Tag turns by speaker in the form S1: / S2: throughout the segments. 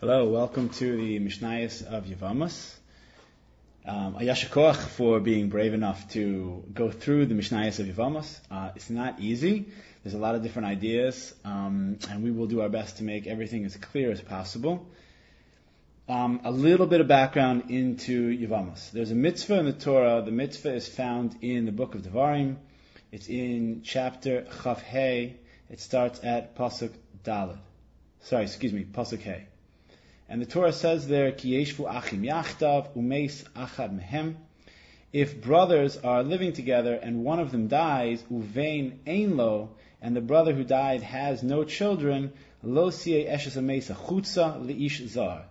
S1: Hello, welcome to the Mishnayos of Yevamos. Um, Ayashikoch for being brave enough to go through the Mishnayos of Yevamos. Uh, it's not easy. There's a lot of different ideas, um, and we will do our best to make everything as clear as possible. Um, a little bit of background into Yevamos. There's a mitzvah in the Torah. The mitzvah is found in the book of Devarim. It's in chapter Chav. It starts at pasuk Dalad. Sorry, excuse me, pasuk Hey. And the Torah says there, Ki yeshvu achim yachtav umeis achad mehem. If brothers are living together and one of them dies, uvein ein lo, and the brother who died has no children, lo siye eshes amesa chutza leish zar.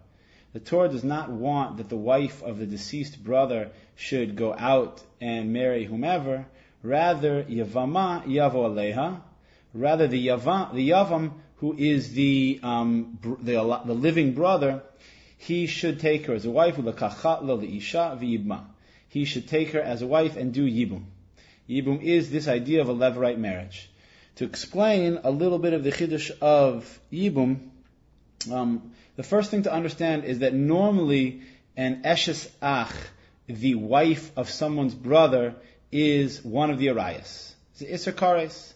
S1: The Torah does not want that the wife of the deceased brother should go out and marry whomever. Rather, yavama yavo aleha. Rather, the yavam, the yavam who is the, um, the, the, living brother, he should take her as a wife. He should take her as a wife and do yibum. Yibum is this idea of a levirate marriage. To explain a little bit of the chiddush of yibum, um, the first thing to understand is that normally an eshes ach, the wife of someone's brother, is one of the arayas. It's the kares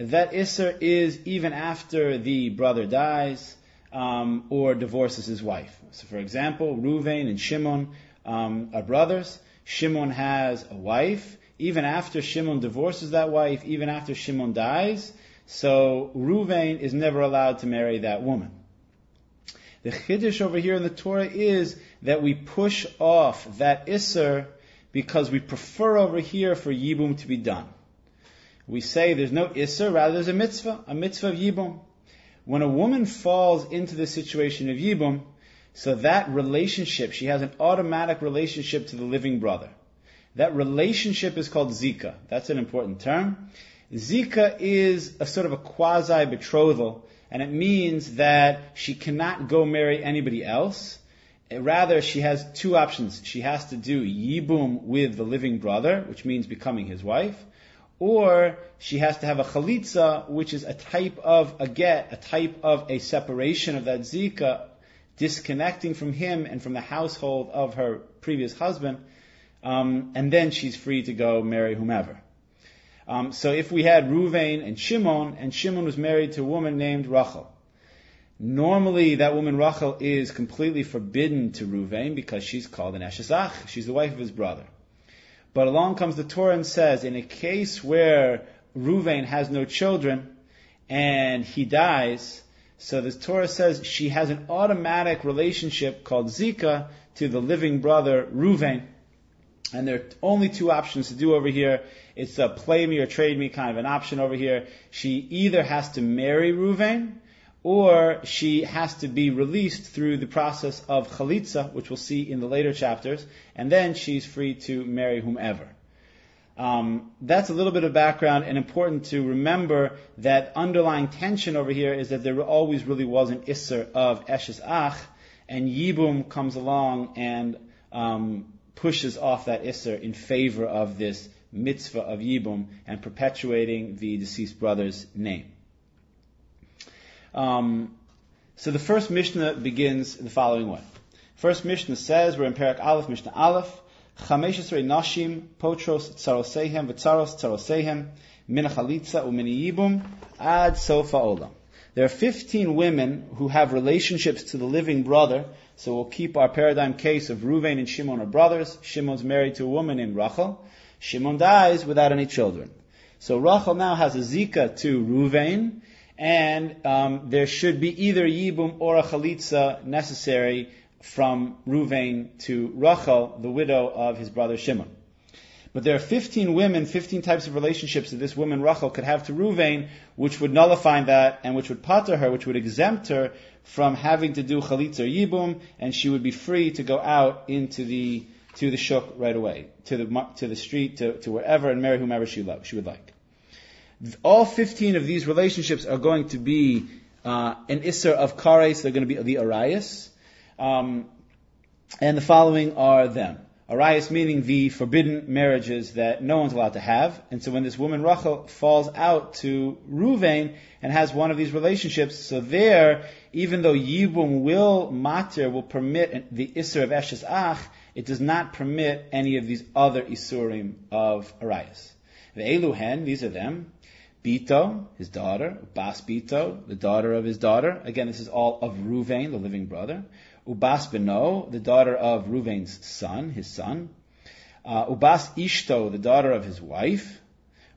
S1: that Isser is even after the brother dies um, or divorces his wife. So, for example, Ruvain and Shimon um, are brothers. Shimon has a wife. Even after Shimon divorces that wife, even after Shimon dies, so Ruvain is never allowed to marry that woman. The chiddush over here in the Torah is that we push off that Isser because we prefer over here for Yibum to be done we say there's no Isser, rather there's a mitzvah, a mitzvah of Yibum. When a woman falls into the situation of Yibum, so that relationship, she has an automatic relationship to the living brother. That relationship is called Zika. That's an important term. Zika is a sort of a quasi betrothal, and it means that she cannot go marry anybody else. Rather, she has two options. She has to do Yibum with the living brother, which means becoming his wife, or she has to have a chalitza, which is a type of a get, a type of a separation of that zika, disconnecting from him and from the household of her previous husband, um, and then she's free to go marry whomever. Um, so if we had Ruvain and Shimon, and Shimon was married to a woman named Rachel, normally that woman Rachel is completely forbidden to Ruvain because she's called an Eshesach, she's the wife of his brother. But along comes the Torah and says, in a case where Ruvain has no children and he dies, so the Torah says she has an automatic relationship called Zika to the living brother Ruvain. And there are only two options to do over here. It's a play me or trade me kind of an option over here. She either has to marry Ruvain, or she has to be released through the process of chalitza, which we'll see in the later chapters, and then she's free to marry whomever. Um, that's a little bit of background and important to remember that underlying tension over here is that there always really was an isser of eshes ach, and yibum comes along and um, pushes off that isser in favor of this mitzvah of yibum and perpetuating the deceased brother's name. Um, so the first Mishnah begins in the following way. First Mishnah says, we're in Perak Aleph, Mishnah Aleph, Chameshesrei Nashim, Potros Tzarosehem, V'tzaros Tzarosehem, Min Chalitza Umini Yibum, Ad Sofa Olam. There are 15 women who have relationships to the living brother, so we'll keep our paradigm case of Ruvain and Shimon are brothers. Shimon's married to a woman named Rachel. Shimon dies without any children. So Rachel now has a zika to Ruvain, and um, there should be either yibum or a chalitza necessary from Ruvain to Rachel, the widow of his brother Shimon. But there are 15 women, 15 types of relationships that this woman Rachel could have to Ruvain, which would nullify that and which would pater her, which would exempt her from having to do chalitza or yibum, and she would be free to go out into the to the shuk right away, to the to the street, to, to wherever, and marry whomever she loved, she would like all 15 of these relationships are going to be uh, an Isser of Kares, they're going to be the Arias. Um, and the following are them. Arias meaning the forbidden marriages that no one's allowed to have. And so when this woman Rachel falls out to Ruvain and has one of these relationships, so there, even though Yibum will matter, will permit the Isser of Eshes Ach, it does not permit any of these other Isurim of Arias. The Eluhen, these are them. Bito, his daughter. Bas Bito, the daughter of his daughter. Again, this is all of Ruvain, the living brother. Ubas Beno, the daughter of Ruvain's son, his son. Uh, Ubas Ishto, the daughter of his wife.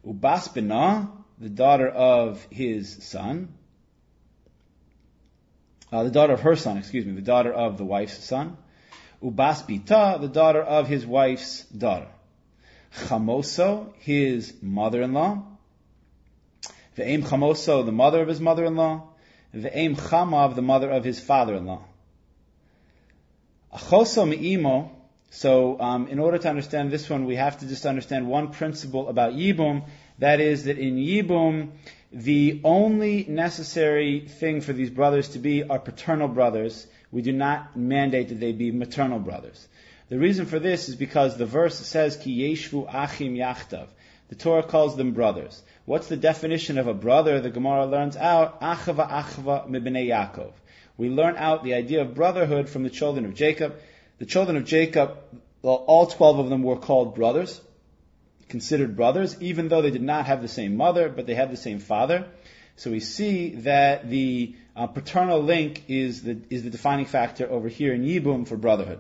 S1: Ubas Bena, the daughter of his son. Uh, the daughter of her son, excuse me, the daughter of the wife's son. Ubas Bita, the daughter of his wife's daughter. Chamoso, his mother-in-law. Ve'em Chamoso, the mother of his mother-in-law. Ve'em Chamav, the mother of his father-in-law. Achoso me'imo. So, um, in order to understand this one, we have to just understand one principle about Yibum. That is that in Yibum, the only necessary thing for these brothers to be are paternal brothers. We do not mandate that they be maternal brothers. The reason for this is because the verse says, Ki yeshvu achim yachtav. The Torah calls them brothers. What's the definition of a brother? The Gemara learns out, achava achava mibnei Yaakov we learn out the idea of brotherhood from the children of Jacob. The children of Jacob, well, all 12 of them were called brothers, considered brothers, even though they did not have the same mother, but they had the same father. So we see that the uh, paternal link is the, is the defining factor over here in Yibum for brotherhood.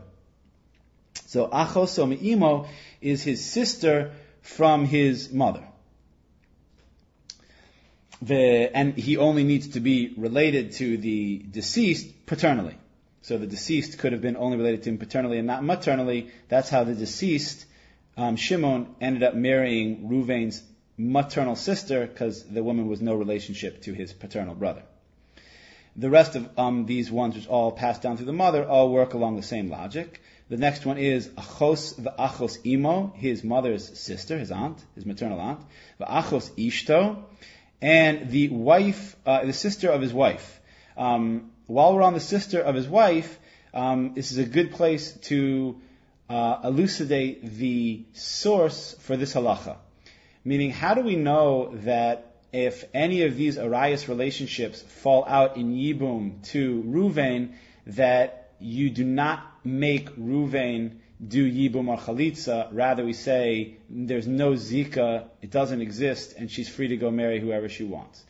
S1: So Achos Imo is his sister from his mother the, and he only needs to be related to the deceased paternally. So the deceased could have been only related to him paternally and not maternally. That's how the deceased um, Shimon ended up marrying Ruvain's maternal sister because the woman was no relationship to his paternal brother. The rest of um, these ones, which all pass down through the mother, all work along the same logic. The next one is Achos Achos Imo, his mother's sister, his aunt, his maternal aunt. Achos Ishto, and the wife, uh, the sister of his wife. Um, while we're on the sister of his wife, um, this is a good place to uh, elucidate the source for this halacha. Meaning, how do we know that if any of these Arias relationships fall out in Yibum to Ruvain, that you do not make Ruvain do Yibum or Chalitza. Rather, we say there's no Zika, it doesn't exist, and she's free to go marry whoever she wants.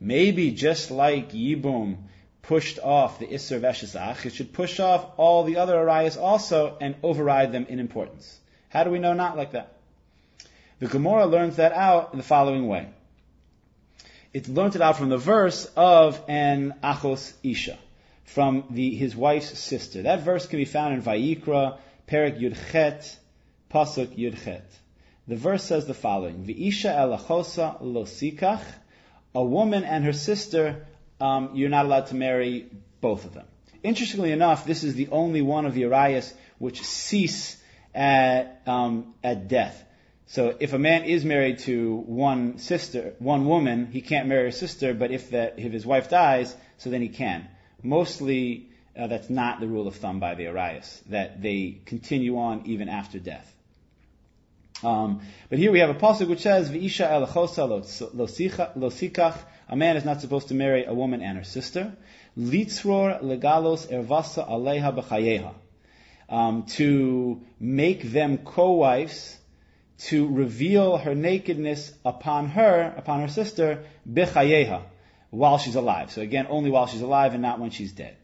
S1: Maybe just like Yibum pushed off the Isser Veshesach, it should push off all the other Arias also and override them in importance. How do we know not like that? The Gemara learns that out in the following way. It learned it out from the verse of an Achos Isha, from the, his wife's sister. That verse can be found in Vayikra, Perik Yudchet, Pasuk Yudchet. The verse says the following: V'isha elachosa losikach. A woman and her sister, um, you're not allowed to marry both of them. Interestingly enough, this is the only one of the Arias which cease at um, at death. So if a man is married to one sister, one woman, he can't marry her sister. But if that if his wife dies, so then he can. Mostly uh, that's not the rule of thumb by the Arias, that they continue on even after death. Um, but here we have a pasuk which says, "V'isha elachosa losikach." A man is not supposed to marry a woman and her sister. Litzror legalos ervasa aleha b'chayeha. Um, to make them co-wives, to reveal her nakedness upon her, upon her sister, b'chayeha, while she's alive. So again, only while she's alive and not when she's dead.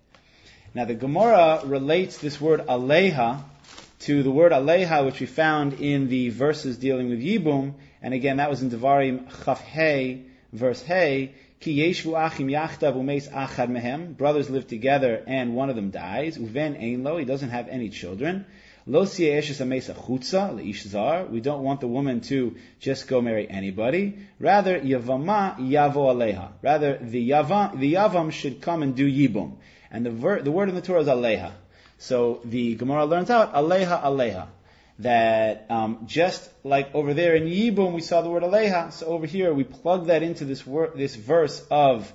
S1: Now the Gemara relates this word aleha to the word aleha, which we found in the verses dealing with Yibum, and again that was in Devarim Chaf Hey, verse Hey, Ki yeshvu achim yachtav umeis achad mehem. Brothers live together and one of them dies. Uven ein he doesn't have any children. Lo. We don't want the woman to just go marry anybody. Rather, yavama yavo aleha. Rather, the yavam, the yavam should come and do yibum. And the, ver- the word in the Torah is aleha. So the Gemara learns out aleha aleha. That um, just like over there in Yibum we saw the word aleha, so over here we plug that into this this verse of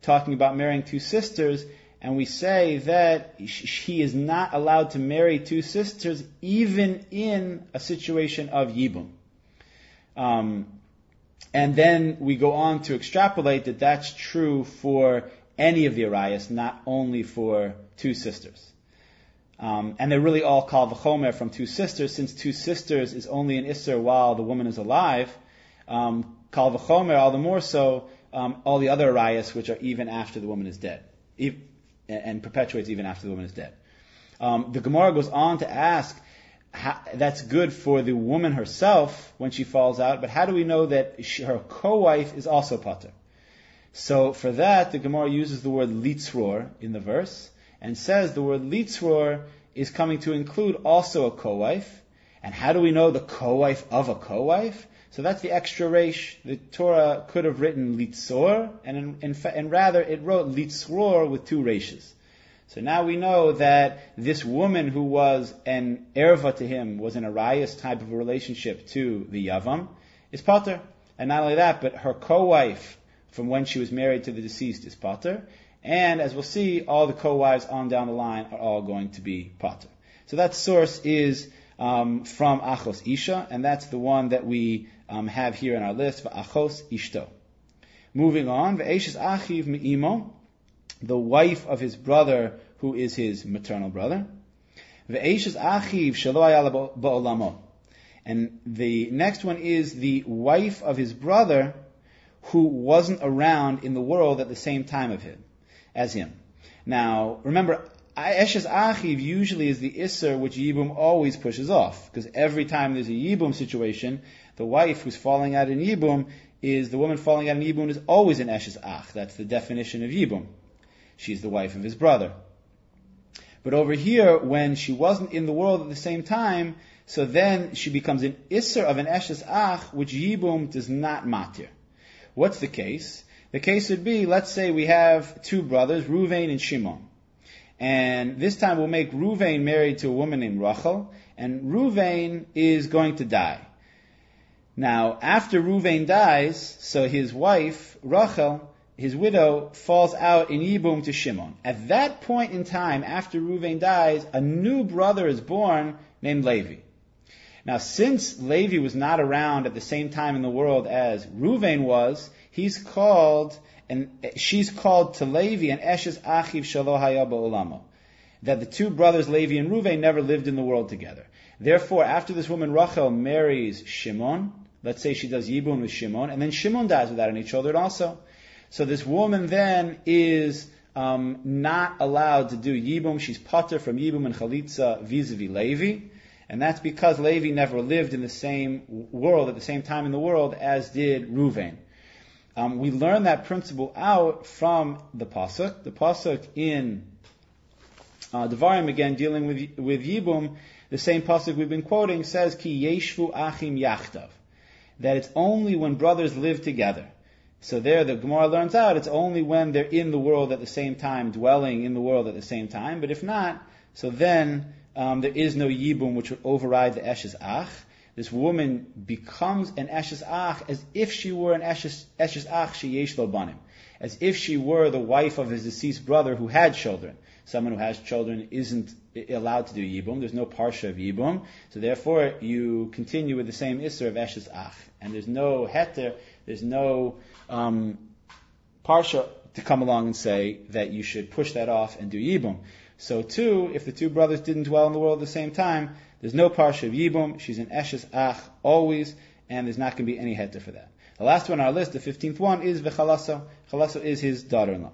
S1: talking about marrying two sisters, and we say that he is not allowed to marry two sisters even in a situation of Yibum. Um, and then we go on to extrapolate that that's true for any of the Arias, not only for two sisters. Um, and they're really all called v'chomer from two sisters, since two sisters is only an isser while the woman is alive. Um, kal v'chomer, all the more so, um, all the other Arias, which are even after the woman is dead, and perpetuates even after the woman is dead. Um, the Gemara goes on to ask, how, that's good for the woman herself when she falls out, but how do we know that she, her co-wife is also pater? So for that, the Gemara uses the word litzror in the verse and says the word litzror is coming to include also a co-wife. And how do we know the co-wife of a co-wife? So that's the extra resh. The Torah could have written litzor, and in, in, and rather it wrote litzror with two reshes. So now we know that this woman who was an erva to him, was in a rayas type of relationship to the yavam, is pater. And not only that, but her co-wife from when she was married to the deceased is pater. And as we'll see, all the co-wives on down the line are all going to be pater. So that source is um, from Achos Isha, and that's the one that we um, have here in our list, Achos Ishto. Moving on, Ve'eshes Achiv the wife of his brother, who is his maternal brother. Ve'eshes Achiv Shelo Ba'olamo. And the next one is the wife of his brother, who wasn't around in the world at the same time of him, as him. Now, remember, Eshes Achiv usually is the Isser which Yibum always pushes off, because every time there's a Yibum situation, the wife who's falling out in Yibum is the woman falling out in Yibum is always an Eshes Ach. That's the definition of Yibum. She's the wife of his brother. But over here, when she wasn't in the world at the same time, so then she becomes an Isser of an Eshes Ach, which Yibum does not matir. What's the case? The case would be, let's say we have two brothers, Ruvain and Shimon. And this time we'll make Ruvain married to a woman named Rachel, and Ruvain is going to die. Now, after Ruvain dies, so his wife, Rachel, his widow, falls out in Yibum to Shimon. At that point in time, after Ruvain dies, a new brother is born named Levi. Now, since Levi was not around at the same time in the world as Ruvain was, he's called and she's called to Levi and Eshes Achiv Shalo Hayaba That the two brothers Levi and Ruvain never lived in the world together. Therefore, after this woman Rachel marries Shimon, let's say she does Yibum with Shimon, and then Shimon dies without any children also. So this woman then is um, not allowed to do Yibum. She's pater from Yibum and Chalitza vis-a-vis Levi. And that's because Levi never lived in the same world, at the same time in the world, as did Ruvain. Um, we learn that principle out from the pasuk. The pasuk in uh, Devarim again, dealing with with Yibum, the same pasuk we've been quoting says ki yeshvu achim yachtav, that it's only when brothers live together. So there, the Gemara learns out it's only when they're in the world at the same time, dwelling in the world at the same time. But if not, so then um, there is no yibum which would override the eshes ach this woman becomes an Eshes Ach as if she were an Eshes, Eshes Ach Sheyesh Banim. As if she were the wife of his deceased brother who had children. Someone who has children isn't allowed to do Yibum. There's no Parsha of Yibum. So therefore, you continue with the same Isser of Eshes Ach. And there's no Heter, there's no um, Parsha to come along and say that you should push that off and do Yibum. So too, if the two brothers didn't dwell in the world at the same time, there's no parsha of Yibum. She's an Eshes Ach always, and there's not going to be any heter for that. The last one on our list, the 15th one, is Vechalasa. Chalasa is his daughter-in-law.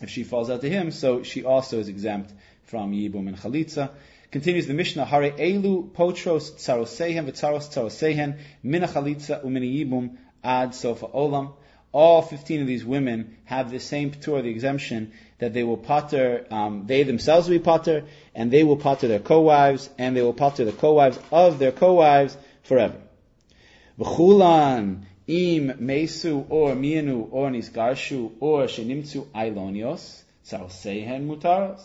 S1: If she falls out to him, so she also is exempt from Yibum and Chalitza. Continues the Mishnah, Hare Elu Potros Tsarosehen V'Tsaros Tsarosehen Mina Chalitza Umini Yibum Ad Sofa Olam. All 15 of these women have the same Torah, the exemption, that they will potter, um, they themselves will be potter, and they will potter their co-wives, and they will potter the co-wives of their co-wives forever. V'chulan im mesu or mienu or nisgarshu or shenimtsu ailonios sarosehen mutaros.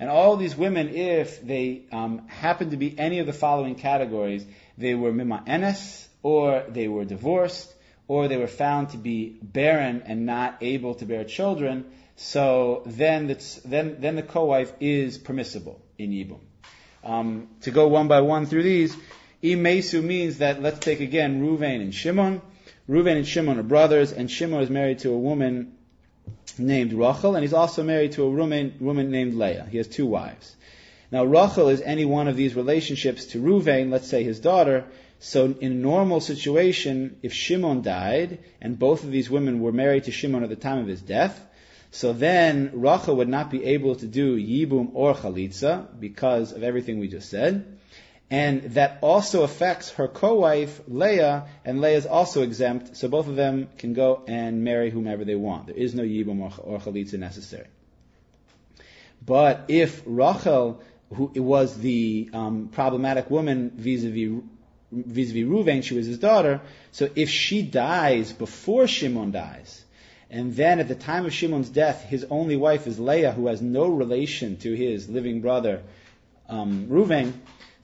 S1: And all these women, if they um, happen to be any of the following categories, they were mima enes, or they were divorced, or they were found to be barren and not able to bear children, so then then then the co-wife is permissible in Yibum. Um, to go one by one through these, Imesu means that let's take again Ruvain and Shimon. Ruvain and Shimon are brothers, and Shimon is married to a woman named Rachel, and he's also married to a woman, woman named Leah. He has two wives. Now, Rachel is any one of these relationships to Ruvain, let's say his daughter. So, in a normal situation, if Shimon died, and both of these women were married to Shimon at the time of his death, so then Rachel would not be able to do Yibum or Chalitza because of everything we just said. And that also affects her co-wife, Leah, and Leah is also exempt, so both of them can go and marry whomever they want. There is no Yibum or, or Chalitza necessary. But if Rachel, who was the um, problematic woman vis-a-vis vis-a-vis Ruvain, she was his daughter, so if she dies before Shimon dies, and then at the time of Shimon's death, his only wife is Leah, who has no relation to his living brother um, Ruvain,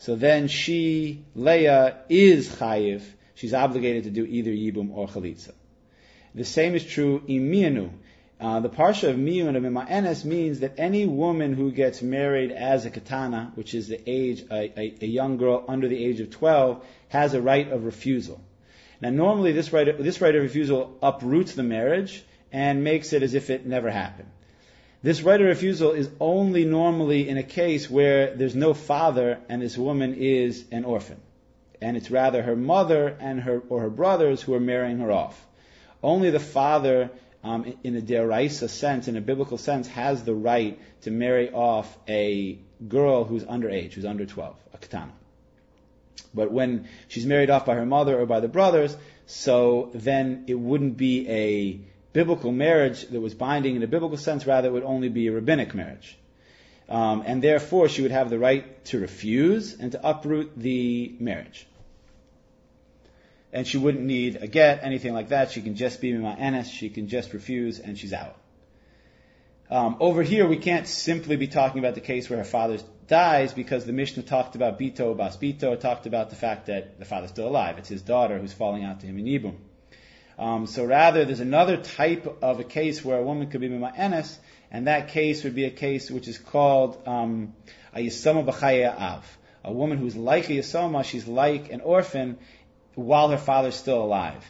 S1: so then she, Leah, is chayiv. She's obligated to do either yibum or chalitza. The same is true in miyanu. Uh, the parsha of miyun of Mima'enes means that any woman who gets married as a katana, which is the age, a, a, a, young girl under the age of 12, has a right of refusal. Now normally this right, this right of refusal uproots the marriage and makes it as if it never happened. This right of refusal is only normally in a case where there's no father and this woman is an orphan. And it's rather her mother and her, or her brothers who are marrying her off. Only the father, um, in a deraisa sense, in a biblical sense, has the right to marry off a girl who's underage, who's under 12, a katana. But when she's married off by her mother or by the brothers, so then it wouldn't be a biblical marriage that was binding in a biblical sense, rather it would only be a rabbinic marriage. Um, and therefore she would have the right to refuse and to uproot the marriage. And she wouldn't need a get, anything like that. She can just be Mima Enes, she can just refuse, and she's out. Um, over here, we can't simply be talking about the case where her father dies because the Mishnah talked about Bito Bas Bito, talked about the fact that the father's still alive. It's his daughter who's falling out to him in Yibum. Um, so rather, there's another type of a case where a woman could be mima'enes, and that case would be a case which is called um, a yisoma b'chaya av. A woman who's like a yisoma, she's like an orphan while her father's still alive.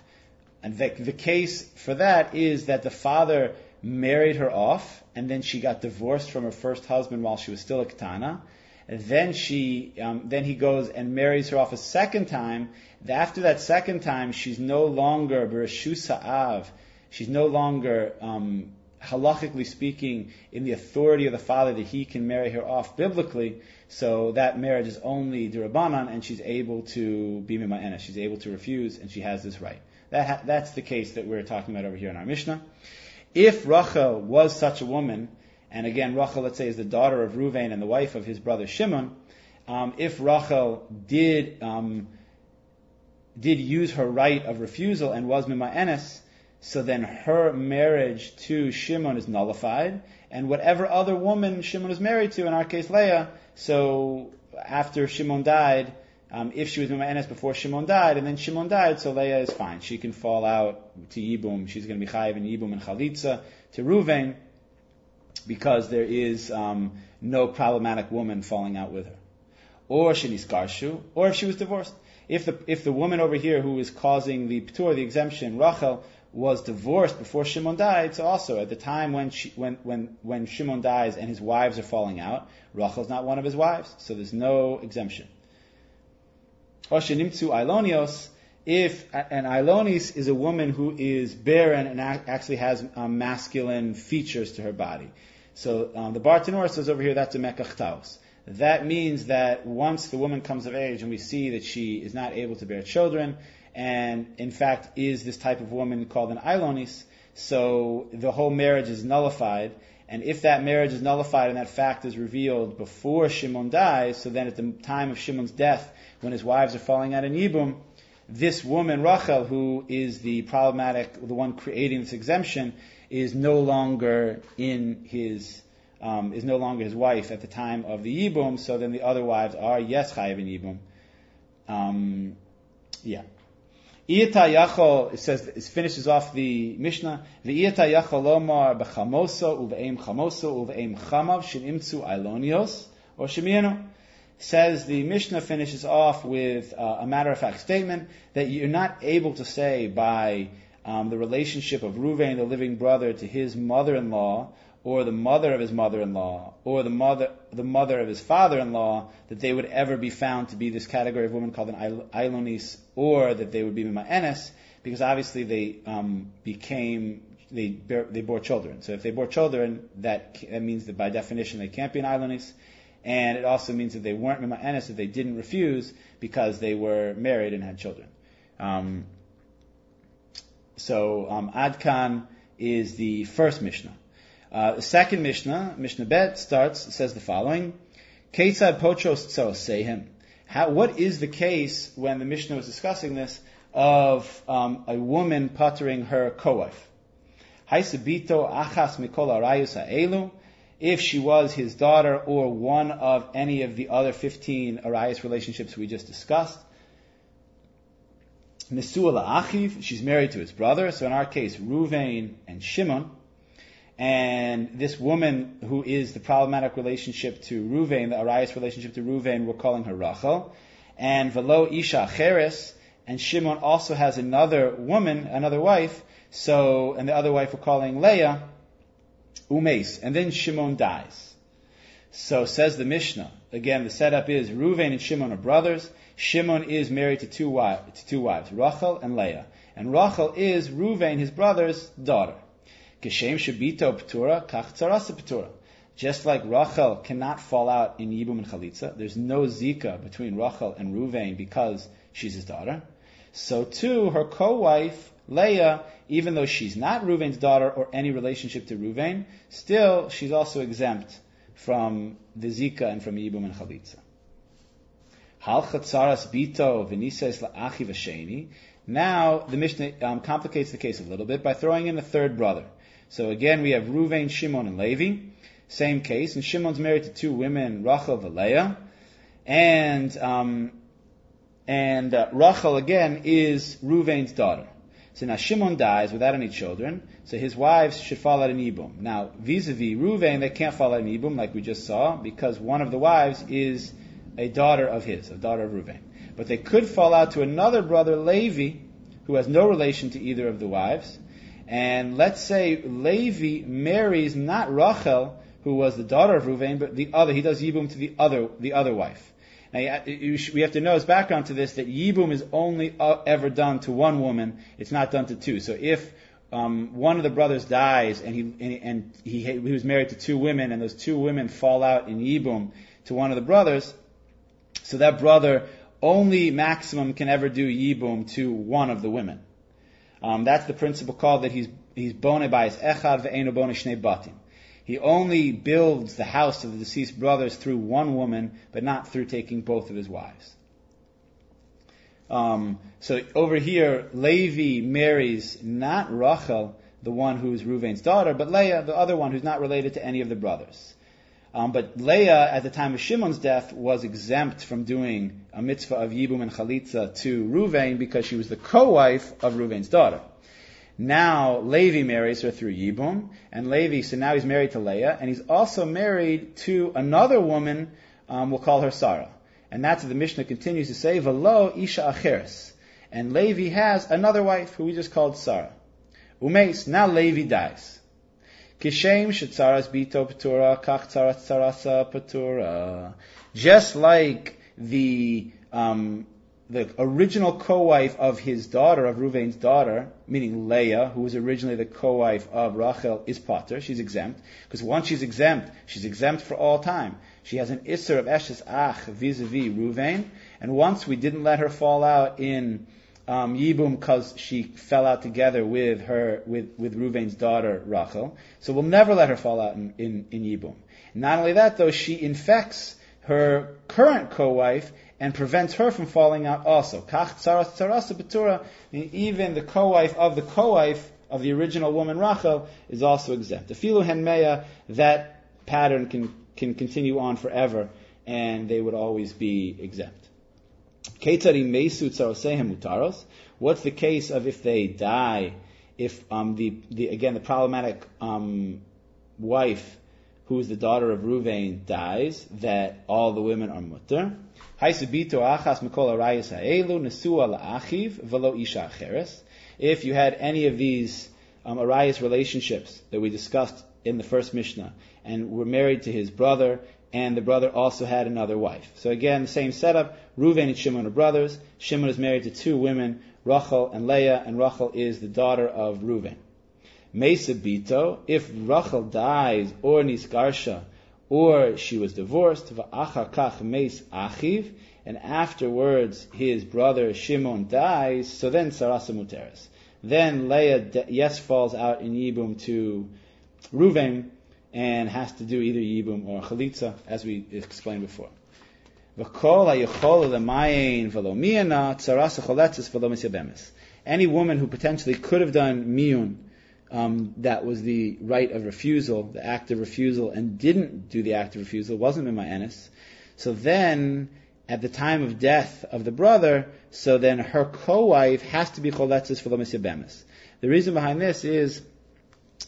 S1: And the, the case for that is that the father married her off, and then she got divorced from her first husband while she was still a katana. Then she, um, then he goes and marries her off a second time, after that second time, she's no longer Bereshus Av. She's no longer, um, halachically speaking, in the authority of the father that he can marry her off biblically. So that marriage is only durabanan, and she's able to be mima'ena. She's able to refuse, and she has this right. That ha- that's the case that we're talking about over here in our Mishnah. If Rachel was such a woman, and again, Rachel, let's say, is the daughter of Ruvain and the wife of his brother Shimon, um, if Rachel did um, did use her right of refusal and was mima'enes, so then her marriage to Shimon is nullified, and whatever other woman Shimon is married to, in our case Leah, so after Shimon died, um, if she was mima'enes before Shimon died, and then Shimon died, so Leah is fine. She can fall out to Yibum. She's going to be chayiv in Yibum and Chalitza to Ruvain, because there is um, no problematic woman falling out with her. Or Shinis Garshu, or if she was divorced if the if the woman over here who is causing the ptur, the exemption, Rachel, was divorced before Shimon died, so also at the time when she, when when when Shimon dies and his wives are falling out, Rachel's not one of his wives, so there's no exemption. Or Oshenimtsu Ilonios, if an Ilonis is a woman who is barren and actually has um, masculine features to her body. So um, the Bartenura says over here that's a Mekachtaus that means that once the woman comes of age and we see that she is not able to bear children, and in fact is this type of woman called an Ilonis, so the whole marriage is nullified. And if that marriage is nullified and that fact is revealed before Shimon dies, so then at the time of Shimon's death, when his wives are falling out in Yibum, this woman, Rachel, who is the problematic, the one creating this exemption, is no longer in his um, is no longer his wife at the time of the Yibum, so then the other wives are yes chayiv in Yibum. Um, yeah. Iyata yachol, it says, it finishes off the Mishnah, V'iyata yachol lomar b'chamoso uve'em chamoso uve'em chamav shenimtzu ailonios, or shemienu. Says the Mishnah finishes off with uh, a matter-of-fact statement that you're not able to say by um, the relationship of Ruvain, the living brother, to his mother-in-law, or the mother of his mother-in-law, or the mother, the mother of his father-in-law, that they would ever be found to be this category of woman called an Ailonis, or that they would be Mima'enes, because obviously they um, became, they, bear, they bore children. So if they bore children, that, that means that by definition they can't be an Ailonis, and it also means that they weren't Mima'enes, that they didn't refuse because they were married and had children. Um, so um, Adkan is the first Mishnah. Uh, the second Mishnah, Mishnah Bet, starts, says the following, Ketzad pochos sehem. How, what is the case when the Mishnah was discussing this of um, a woman puttering her co-wife? Haisabito achas mikol arayus ha'elu. If she was his daughter or one of any of the other 15 arayus relationships we just discussed. Nesua la'achiv, she's married to his brother. So in our case, Ruvain and Shimon. And this woman who is the problematic relationship to Ruvain, the Arias relationship to Ruvain, we're calling her Rachel. And Velo Isha Cheres, and Shimon also has another woman, another wife, so, and the other wife we're calling Leah, Umes. And then Shimon dies. So says the Mishnah. Again, the setup is Ruvain and Shimon are brothers. Shimon is married to two, wives, to two wives, Rachel and Leah. And Rachel is Ruvain, his brother's daughter. Geshem Shabito Ptura, Kach Ptura. Just like Rachel cannot fall out in Yibum and Chalitza, there's no Zika between Rachel and Ruvain because she's his daughter. So too, her co-wife, Leah, even though she's not Ruvain's daughter or any relationship to Ruvain, still she's also exempt from the Zika and from Yibum and Chalitza. Bito La'achi Vasheni. Now, the Mishnah um, complicates the case a little bit by throwing in a third brother. So again, we have Ruvain, Shimon, and Levi. Same case. And Shimon's married to two women, Rachel and Leah. And, um, and uh, Rachel, again, is Ruvain's daughter. So now Shimon dies without any children, so his wives should fall out in Ibum. Now, vis-a-vis Ruvain, they can't fall out in Ibum, like we just saw, because one of the wives is a daughter of his, a daughter of Ruvain. But they could fall out to another brother, Levi, who has no relation to either of the wives, and let's say Levi marries not Rachel, who was the daughter of Ruvain, but the other. He does yibum to the other, the other wife. Now, we have to know as background to this that yibum is only uh, ever done to one woman. It's not done to two. So if um, one of the brothers dies and he and he, he was married to two women, and those two women fall out in yibum to one of the brothers, so that brother only maximum can ever do yibum to one of the women. Um, that's the principle called that he's he's bone by his echad ve'enu bone shnei batim. He only builds the house of the deceased brothers through one woman, but not through taking both of his wives. Um, so over here, Levi marries not Rachel, the one who's Ruvain's daughter, but Leah, the other one who's not related to any of the brothers. Um, but Leah, at the time of Shimon's death, was exempt from doing a mitzvah of Yibum and Chalitza to Ruvain because she was the co-wife of Ruvain's daughter. Now Levi marries her through Yibum, and Levi, so now he's married to Leah, and he's also married to another woman, um, we'll call her Sarah. And that's what the Mishnah continues to say, Velo Isha Acheres. And Levi has another wife who we just called Sarah. Umeis, now Levi dies. Kishem shetzaras bito patura, kach tzarasa patura. Just like the um, the original co-wife of his daughter, of Ruvain's daughter, meaning Leah, who was originally the co-wife of Rachel, is pater. She's exempt because once she's exempt, she's exempt for all time. She has an isser of eshes ach vis-a-vis Ruvain, and once we didn't let her fall out in um, Yibum because she fell out together with her with with Ruvain's daughter Rachel. So we'll never let her fall out in, in, in Yibum. Not only that, though, she infects her current co-wife and prevents her from falling out also. Kach. Even the co-wife of the co-wife of the original woman Rachel is also exempt. The filu henmeya, that pattern can can continue on forever, and they would always be exempt. Ketari mesu. What's the case of if they die? If um, the, the again the problematic um, wife, who is the daughter of Ruvain, dies, that all the women are mutter. If you had any of these um, relationships that we discussed in the first Mishnah, and were married to his brother, and the brother also had another wife. So again, the same setup. Reuven and Shimon are brothers. Shimon is married to two women, Rachel and Leah, and Rachel is the daughter of Reuven. Mesa Bito, if Rachel dies, or Nisgarsha, or she was divorced, and afterwards his brother Shimon dies, so then sarasa muteres. Then Leah, yes, falls out in Yibum to Reuven, and has to do either Yibum or Chalitza, as we explained before. Any woman who potentially could have done miyun, um, that was the right of refusal, the act of refusal, and didn't do the act of refusal, wasn't mimayenis. So then, at the time of death of the brother, so then her co-wife has to be choletzes for the The reason behind this is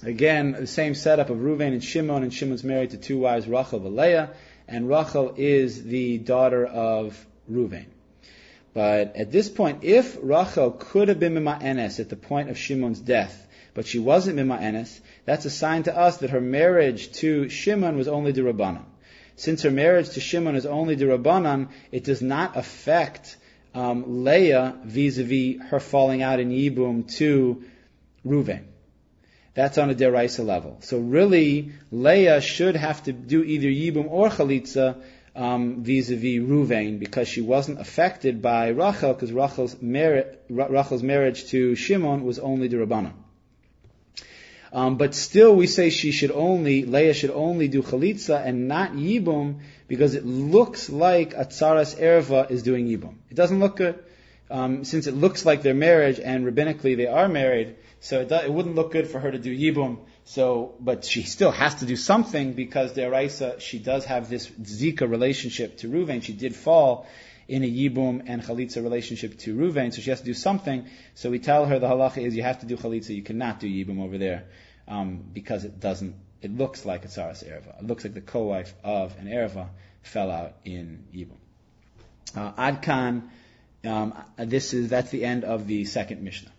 S1: Again, the same setup of Reuven and Shimon, and Shimon's married to two wives, Rachel and Leah, and Rachel is the daughter of Reuven. But at this point, if Rachel could have been Mima'enes at the point of Shimon's death, but she wasn't Mima'enes, that's a sign to us that her marriage to Shimon was only Rabbanan. Since her marriage to Shimon is only Rabbanan, it does not affect um, Leah vis-a-vis her falling out in Yibum to Reuven. That's on a deraisa level. So really, Leah should have to do either Yibum or Chalitza um, vis-a-vis Ruvain because she wasn't affected by Rachel because Rachel's, mar- Rachel's marriage to Shimon was only the. Um, but still, we say she should only, Leah should only do Chalitza and not Yibum because it looks like Atzaras Erva is doing Yibum. It doesn't look good. Um, since it looks like their marriage and rabbinically they are married, so it, do, it wouldn't look good for her to do yibum. So, but she still has to do something because Deraisa, she does have this Zika relationship to Ruvain. She did fall in a Yibum and Chalitza relationship to Ruvain, so she has to do something. So we tell her the halacha is you have to do Chalitza, you cannot do Yibum over there, um, because it doesn't, it looks like a Tsaras Ereva. It looks like the co-wife of an Ereva fell out in Yibum. Uh, Adkan, um, this is, that's the end of the second Mishnah.